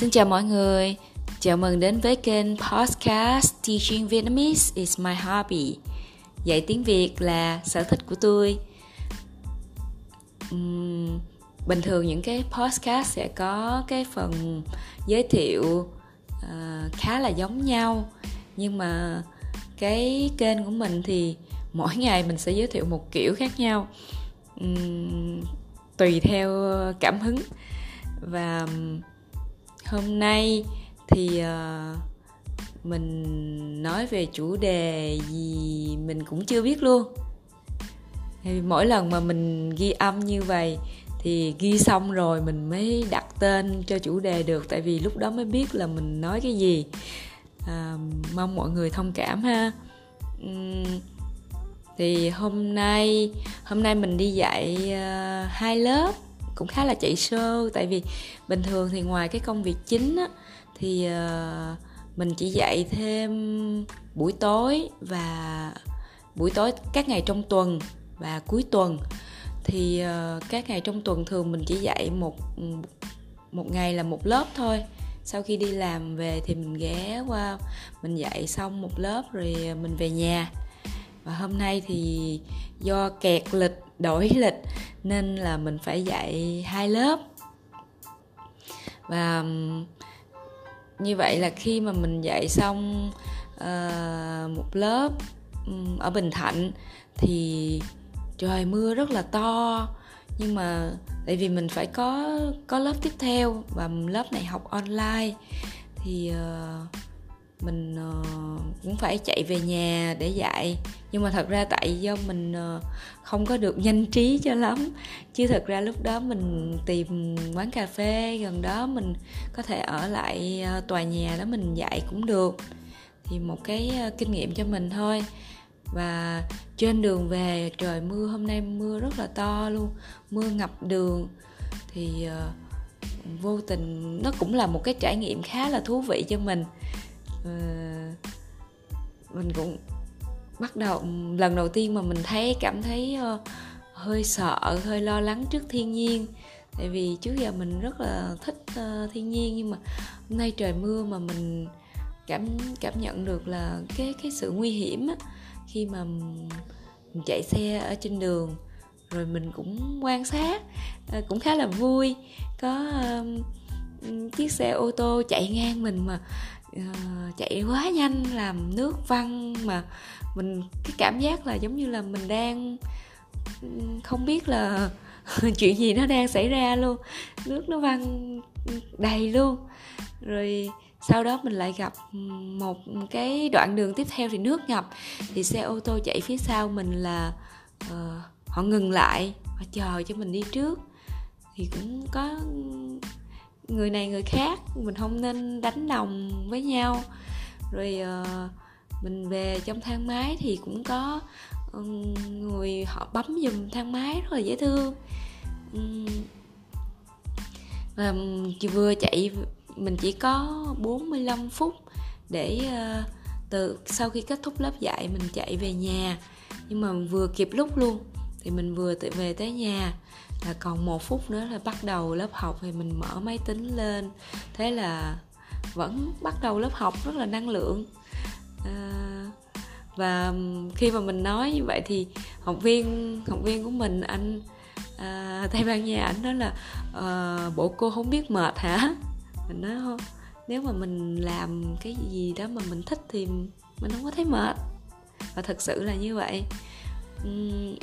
Xin chào mọi người, chào mừng đến với kênh podcast Teaching Vietnamese is my hobby. Dạy tiếng Việt là sở thích của tôi. Uhm, bình thường những cái podcast sẽ có cái phần giới thiệu uh, khá là giống nhau, nhưng mà cái kênh của mình thì mỗi ngày mình sẽ giới thiệu một kiểu khác nhau. Uhm, tùy theo cảm hứng và hôm nay thì uh, mình nói về chủ đề gì mình cũng chưa biết luôn. Thì mỗi lần mà mình ghi âm như vậy thì ghi xong rồi mình mới đặt tên cho chủ đề được tại vì lúc đó mới biết là mình nói cái gì. À, mong mọi người thông cảm ha. Uhm, thì hôm nay hôm nay mình đi dạy uh, hai lớp cũng khá là chạy sơ tại vì bình thường thì ngoài cái công việc chính á, thì uh, mình chỉ dạy thêm buổi tối và buổi tối các ngày trong tuần và cuối tuần. Thì uh, các ngày trong tuần thường mình chỉ dạy một một ngày là một lớp thôi. Sau khi đi làm về thì mình ghé qua mình dạy xong một lớp rồi mình về nhà. Và hôm nay thì do kẹt lịch đổi lịch nên là mình phải dạy hai lớp. Và như vậy là khi mà mình dạy xong uh, một lớp um, ở bình thạnh thì trời mưa rất là to. Nhưng mà tại vì mình phải có có lớp tiếp theo và lớp này học online thì uh, mình ờ, cũng phải chạy về nhà để dạy. Nhưng mà thật ra tại do mình ờ, không có được nhanh trí cho lắm. Chứ thật ra lúc đó mình tìm quán cà phê, gần đó mình có thể ở lại ờ, tòa nhà đó mình dạy cũng được. Thì một cái kinh nghiệm cho mình thôi. Và trên đường về, trời mưa, hôm nay mưa rất là to luôn. Mưa ngập đường. Thì vô tình nó cũng là một cái trải nghiệm khá là thú vị cho mình và mình cũng bắt đầu lần đầu tiên mà mình thấy cảm thấy uh, hơi sợ hơi lo lắng trước thiên nhiên. Tại vì trước giờ mình rất là thích uh, thiên nhiên nhưng mà hôm nay trời mưa mà mình cảm cảm nhận được là cái cái sự nguy hiểm á, khi mà mình chạy xe ở trên đường rồi mình cũng quan sát uh, cũng khá là vui. Có uh, chiếc xe ô tô chạy ngang mình mà uh, chạy quá nhanh làm nước văng mà mình cái cảm giác là giống như là mình đang không biết là chuyện gì nó đang xảy ra luôn. Nước nó văng đầy luôn. Rồi sau đó mình lại gặp một cái đoạn đường tiếp theo thì nước ngập thì xe ô tô chạy phía sau mình là uh, họ ngừng lại họ chờ cho mình đi trước. Thì cũng có người này người khác mình không nên đánh đồng với nhau. Rồi uh, mình về trong thang máy thì cũng có um, người họ bấm dùm thang máy rất là dễ thương. Um, và vừa chạy mình chỉ có 45 phút để uh, từ sau khi kết thúc lớp dạy mình chạy về nhà. Nhưng mà vừa kịp lúc luôn thì mình vừa về tới nhà là còn một phút nữa là bắt đầu lớp học thì mình mở máy tính lên. Thế là vẫn bắt đầu lớp học rất là năng lượng. À, và khi mà mình nói như vậy thì học viên học viên của mình anh à, tây ban nha anh nói là ờ, à, bộ cô không biết mệt hả? Mình nói không nếu mà mình làm cái gì đó mà mình thích thì mình không có thấy mệt. Và thật sự là như vậy. Uhm,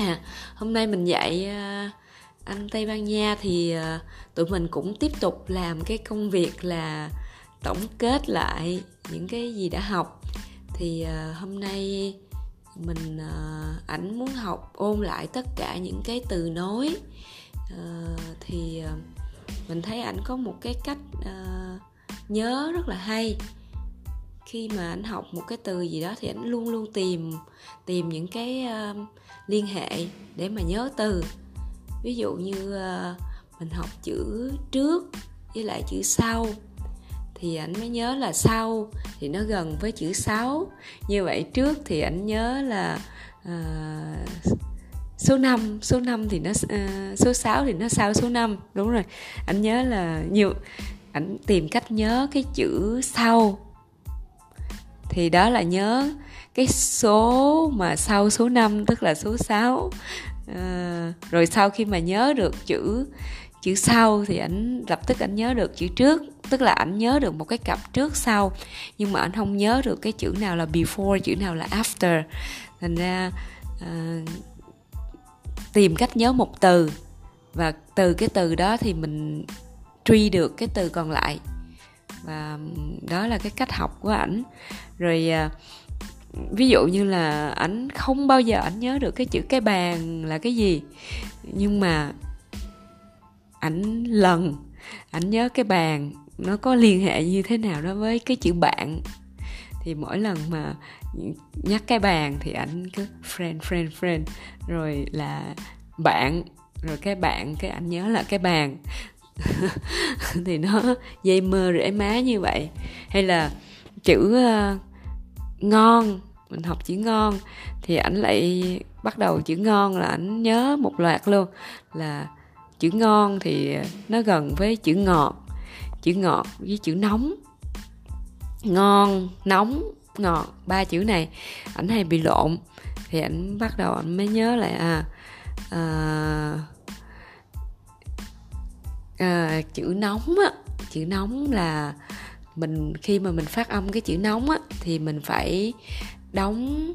à hôm nay mình dạy uh, anh tây ban nha thì uh, tụi mình cũng tiếp tục làm cái công việc là tổng kết lại những cái gì đã học. Thì uh, hôm nay mình uh, ảnh muốn học ôn lại tất cả những cái từ nối uh, thì uh, mình thấy ảnh có một cái cách uh, nhớ rất là hay khi mà anh học một cái từ gì đó thì anh luôn luôn tìm tìm những cái uh, liên hệ để mà nhớ từ. Ví dụ như uh, mình học chữ trước với lại chữ sau thì anh mới nhớ là sau thì nó gần với chữ sáu. Như vậy trước thì anh nhớ là uh, số 5 số 5 thì nó uh, số 6 thì nó sau số 5 đúng rồi. Anh nhớ là nhiều ảnh tìm cách nhớ cái chữ sau thì đó là nhớ cái số mà sau số 5 tức là số 6 à, ờ, rồi sau khi mà nhớ được chữ chữ sau thì ảnh lập tức ảnh nhớ được chữ trước. Tức là ảnh nhớ được một cái cặp trước sau nhưng mà ảnh không nhớ được cái chữ nào là before chữ nào là after. Thành ra à, tìm cách nhớ một từ. Và từ cái từ đó thì mình truy được cái từ còn lại và đó là cái cách học của ảnh. Rồi à, ví dụ như là ảnh không bao giờ ảnh nhớ được cái chữ cái bàn là cái gì. Nhưng mà ảnh lần, ảnh nhớ cái bàn nó có liên hệ như thế nào đó với cái chữ bạn. Thì mỗi lần mà nhắc cái bàn thì ảnh cứ friend friend friend. Rồi là bạn, rồi cái bạn cái ảnh nhớ là cái bàn. thì nó dây mơ rễ má như vậy. Hay là chữ uh, ngon mình học chữ ngon thì ảnh lại bắt đầu chữ ngon là ảnh nhớ một loạt luôn. Là chữ ngon thì nó gần với chữ ngọt chữ ngọt với chữ nóng. Ngon nóng ngọt ba chữ này ảnh hay bị lộn thì ảnh bắt đầu ảnh mới nhớ lại à, à, à chữ nóng á chữ nóng là mình khi mà mình phát âm cái chữ nóng á thì mình phải đóng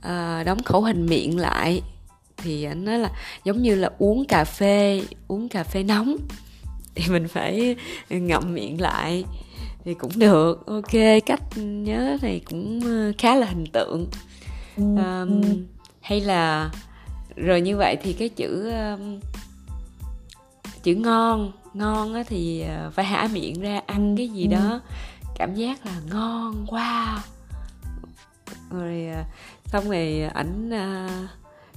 à, đóng khẩu hình miệng lại. Thì anh nói là giống như là uống cà phê uống cà phê nóng. Thì mình phải ngậm miệng lại thì cũng được. Ok cách nhớ này cũng ờ, khá là hình tượng. Um, hay là rồi như vậy thì cái chữ um, chữ ngon ngon á thì ờ, phải hả miệng ra ăn cái gì đó. Cảm giác là ngon wow rồi ờ, xong rồi ảnh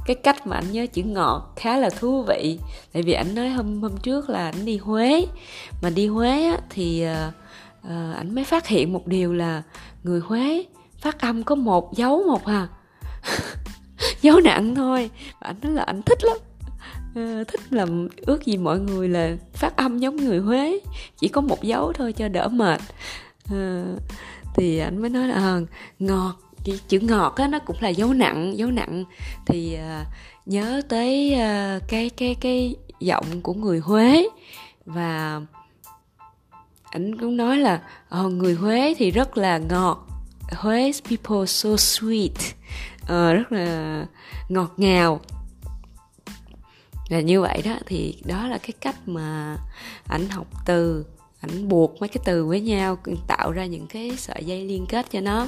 cái cách mà anh nhớ chữ ngọt khá là thú vị. Tại vì anh nói hôm hôm trước là anh đi huế. Mà đi huế á, thì ảnh mới phát hiện một điều là người huế phát âm có một dấu một à. Dấu nặng thôi. Và anh nói là anh thích lắm uh, thích là ước gì mọi người là phát âm giống người huế chỉ có một dấu thôi cho đỡ mệt. Uh, thì anh mới nói là ờ, ngọt cái chữ ngọt á nó cũng là dấu nặng dấu nặng. Thì uh, nhớ tới uh, cái cái cái giọng của người Huế và anh cũng nói là uh, người Huế thì rất là ngọt Huế people so sweet. Uh, rất là ngọt ngào là như vậy đó thì đó là cái cách mà ảnh học từ ảnh buộc mấy cái từ với nhau tạo ra những cái sợi dây liên kết cho nó.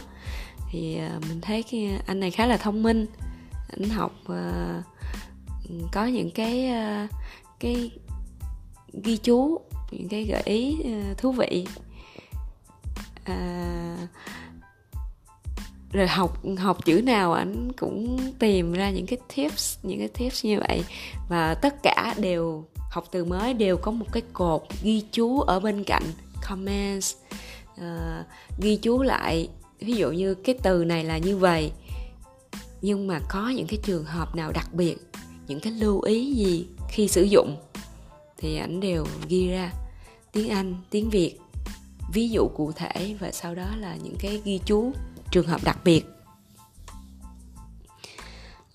Thì à, mình thấy cái anh này khá là thông minh. Ảnh học à, có những cái à, cái ghi chú những cái gợi ý thú vị. À, rồi học học chữ nào anh cũng tìm ra những cái tips những cái tips như vậy. Và tất cả đều học từ mới đều có một cái cột ghi chú ở bên cạnh comments. Uh, ghi chú lại ví dụ như cái từ này là như vậy. Nhưng mà có những cái trường hợp nào đặc biệt những cái lưu ý gì khi sử dụng thì ảnh đều ghi ra. Tiếng anh tiếng việt ví dụ cụ thể và sau đó là những cái ghi chú trường hợp đặc biệt.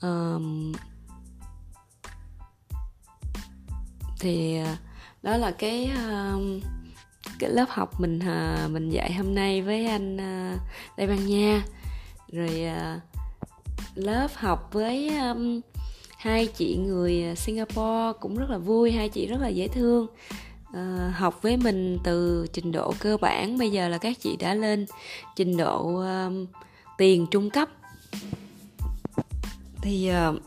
Um, thì ờ, đó là cái um, cái lớp học mình uh, mình dạy hôm nay với anh uh, Tây Ban Nha. Rồi uh, lớp học với um, hai chị người Singapore cũng rất là vui hai chị rất là dễ thương. Ờ, học với mình từ trình độ cơ bản bây giờ là các chị đã lên trình độ um, tiền trung cấp. Thì uh,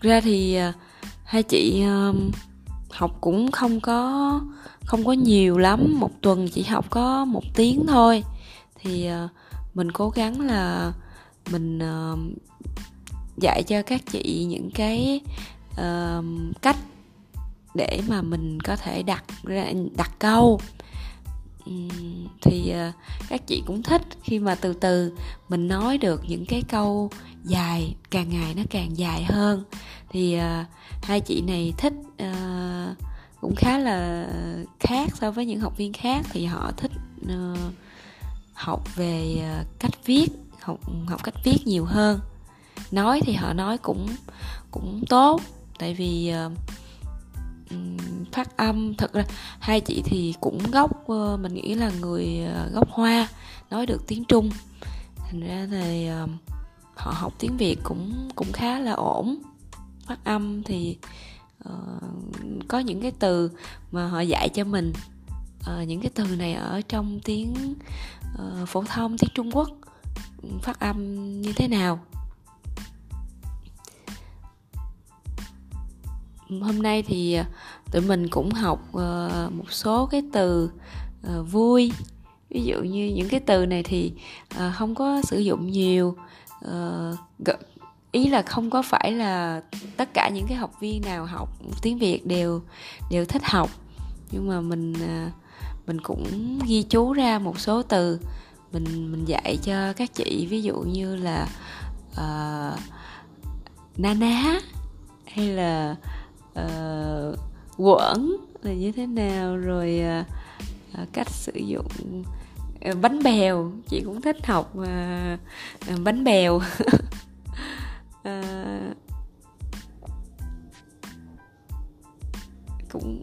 ra thì uh, hai chị uh, học cũng không có không có nhiều lắm một tuần chỉ học có một tiếng thôi. Thì uh, mình cố gắng là mình uh, dạy cho các chị những cái uh, cách để mà mình có thể đặt ra đặt câu. Thì ờ, các chị cũng thích khi mà từ từ mình nói được những cái câu dài càng ngày nó càng dài hơn. Thì ờ, hai chị này thích ờ, cũng khá là khác so với những học viên khác thì họ thích học về cách viết học học cách viết nhiều hơn. Nói thì họ nói cũng cũng tốt tại vì uh, phát âm. Thật ra hai chị thì cũng gốc ờ, mình nghĩ là người ờ, gốc hoa nói được tiếng trung. Thành ra thì ờ, họ học tiếng việt cũng cũng khá là ổn. Phát âm thì uh, có những cái từ mà họ dạy cho mình. Uh, những cái từ này ở trong tiếng uh, phổ thông tiếng trung quốc. Phát âm như thế nào? Hôm nay thì ờ, tụi mình cũng học ờ, một số cái từ ờ, vui. Ví dụ như những cái từ này thì không có sử dụng nhiều ý là không có phải là tất cả những cái học viên nào học tiếng việt đều đều thích học. Nhưng mà mình mình cũng ghi chú ra một số từ mình mình dạy cho các chị. Ví dụ như là uh, na ná hay là uh, quẩn là như thế nào rồi uh, cách sử dụng uh, bánh bèo. Chị cũng thích học uh, uh, bánh bèo. Uh, cũng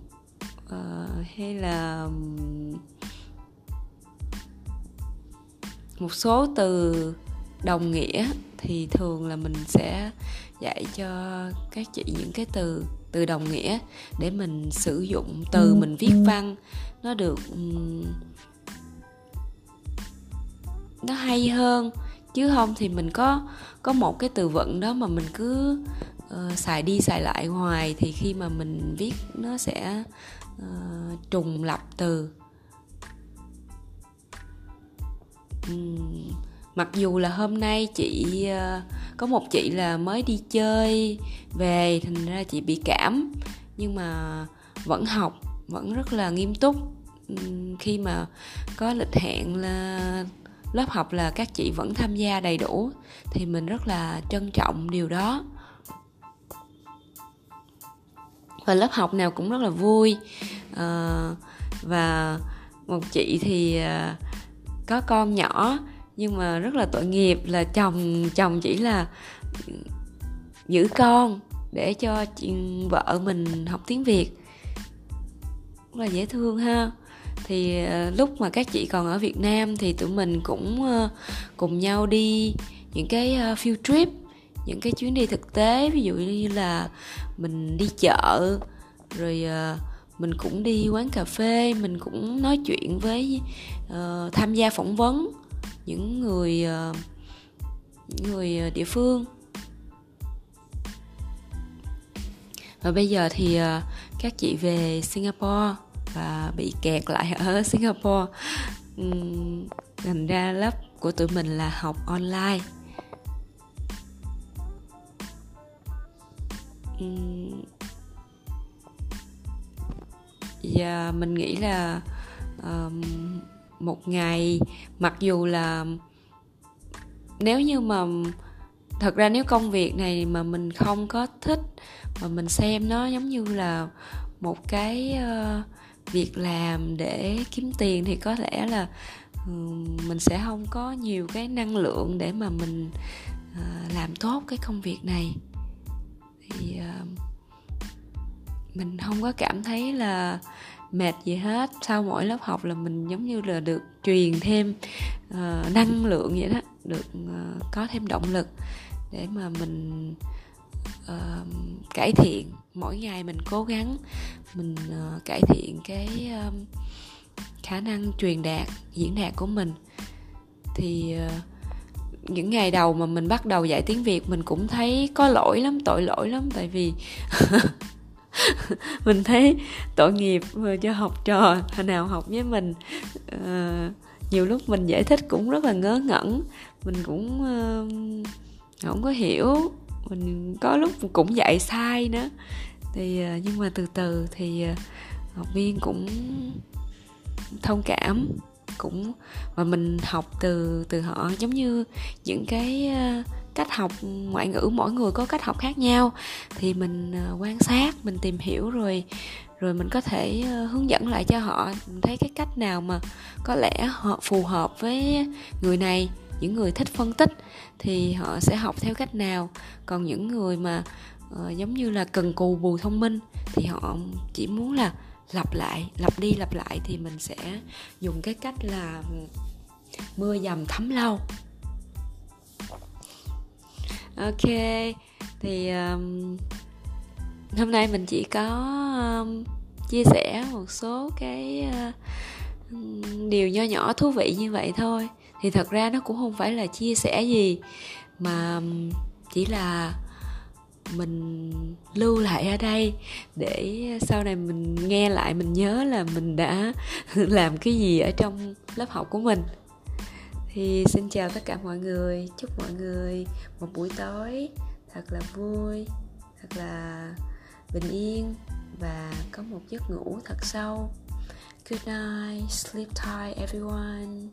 uh, hay là một số từ đồng nghĩa thì thường là mình sẽ dạy cho các chị những cái từ từ đồng nghĩa để mình sử dụng từ ừ. mình viết văn. Nó được nó hay hơn. Chứ không thì mình có có một cái từ vựng đó mà mình cứ uh, xài đi xài lại hoài thì khi mà mình viết nó sẽ uh, trùng lặp từ. Um, mặc dù là hôm nay chị uh, có một chị là mới đi chơi về thành ra chị bị cảm. Nhưng mà vẫn học vẫn rất là nghiêm túc. Khi mà có lịch hẹn là lớp học là các chị vẫn tham gia đầy đủ thì mình rất là trân trọng điều đó. Và lớp học nào cũng rất là vui. À, và một chị thì ờ, có con nhỏ nhưng mà rất là tội nghiệp là chồng chồng chỉ là giữ con để cho chị, vợ mình học tiếng việt. Rất là dễ thương ha. Thì ờ, lúc mà các chị còn ở Việt Nam thì tụi mình cũng ờ, cùng nhau đi những cái ờ, field trip những cái chuyến đi thực tế. Ví dụ như là mình đi chợ rồi mình cũng đi quán cà phê mình cũng nói chuyện với uh, tham gia phỏng vấn những người ờ, những người ờ, địa phương. Và bây giờ thì ờ, các chị về Singapore và bị kẹt lại ở Singapore. Thành ra lớp của tụi mình là học online. Và dạ, mình nghĩ là um, một ngày. Mặc dù là nếu như mà thật ra nếu công việc này mà mình không có thích mà mình xem nó giống như là một cái uh, việc làm để kiếm tiền thì có lẽ là ừ, mình sẽ không có nhiều cái năng lượng để mà mình uh, làm tốt cái công việc này. Thì uh, mình không có cảm thấy là mệt gì hết. Sau mỗi lớp học là mình giống như là được truyền thêm uh, năng lượng vậy đó được uh, có thêm động lực để mà mình uh, cải thiện. Mỗi ngày mình cố gắng mình uh, cải thiện cái uh, khả năng truyền đạt diễn đạt của mình. Thì uh, những ngày đầu mà mình bắt đầu dạy tiếng việt mình cũng thấy có lỗi lắm tội lỗi lắm tại vì mình thấy tội nghiệp cho học trò nào học với mình uh, nhiều lúc mình giải thích cũng rất là ngớ ngẩn. Mình cũng uh, không có hiểu. Mình có lúc cũng dạy sai nữa. Thì uh, nhưng mà từ từ thì uh, học viên cũng thông cảm cũng và mình học từ từ họ. Giống như những cái uh, cách học ngoại ngữ mỗi người có cách học khác nhau. Thì mình ờ, quan sát mình tìm hiểu rồi rồi mình có thể ờ, hướng dẫn lại cho họ. Thấy cái cách nào mà có lẽ họ phù hợp với người này những người thích phân tích thì họ sẽ học theo cách nào. Còn những người mà uh, giống như là cần cù bù thông minh thì họ chỉ muốn là lặp lại lặp đi lặp lại thì mình sẽ dùng cái cách là mưa dầm thấm lâu ok thì um, hôm nay mình chỉ có um, chia sẻ một số cái uh, um, điều nho nhỏ thú vị như vậy thôi. Thì thật ra nó cũng không phải là chia sẻ gì mà um, chỉ là mình lưu lại ở đây để sau này mình nghe lại mình nhớ là mình đã làm cái gì ở trong lớp học của mình thì xin chào tất cả mọi người. Chúc mọi người một buổi tối thật là vui, thật là bình yên và có một giấc ngủ thật sâu. Good night. Sleep tight, everyone.